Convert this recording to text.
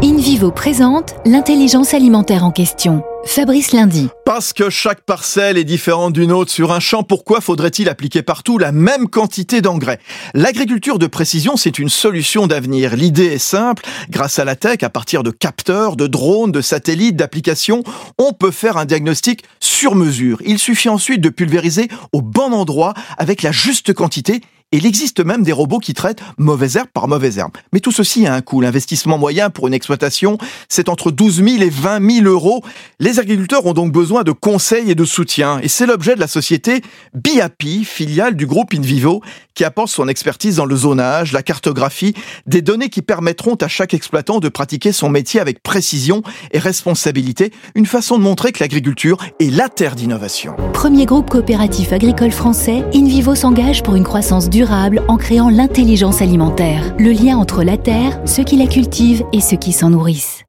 in InVivo présente l'intelligence alimentaire en question. Fabrice Lundi. Parce que chaque parcelle est différente d'une autre sur un champ, pourquoi faudrait-il appliquer partout la même quantité d'engrais? L'agriculture de précision, c'est une solution d'avenir. L'idée est simple, grâce à la tech, à partir de capteurs, de drones, de satellites, d'applications, on peut faire un diagnostic sur mesure. Il suffit ensuite de pulvériser au bon endroit avec la juste quantité il existe même des robots qui traitent mauvaise herbe par mauvaise herbe. Mais tout ceci a un coût. L'investissement moyen pour une c'est entre 12 000 et 20 000 euros. Les agriculteurs ont donc besoin de conseils et de soutien. Et c'est l'objet de la société BIAPI, filiale du groupe InVivo, qui apporte son expertise dans le zonage, la cartographie, des données qui permettront à chaque exploitant de pratiquer son métier avec précision et responsabilité. Une façon de montrer que l'agriculture est la terre d'innovation. Premier groupe coopératif agricole français, InVivo s'engage pour une croissance durable en créant l'intelligence alimentaire, le lien entre la terre, ceux qui la cultivent et ceux qui s'en nourrissent.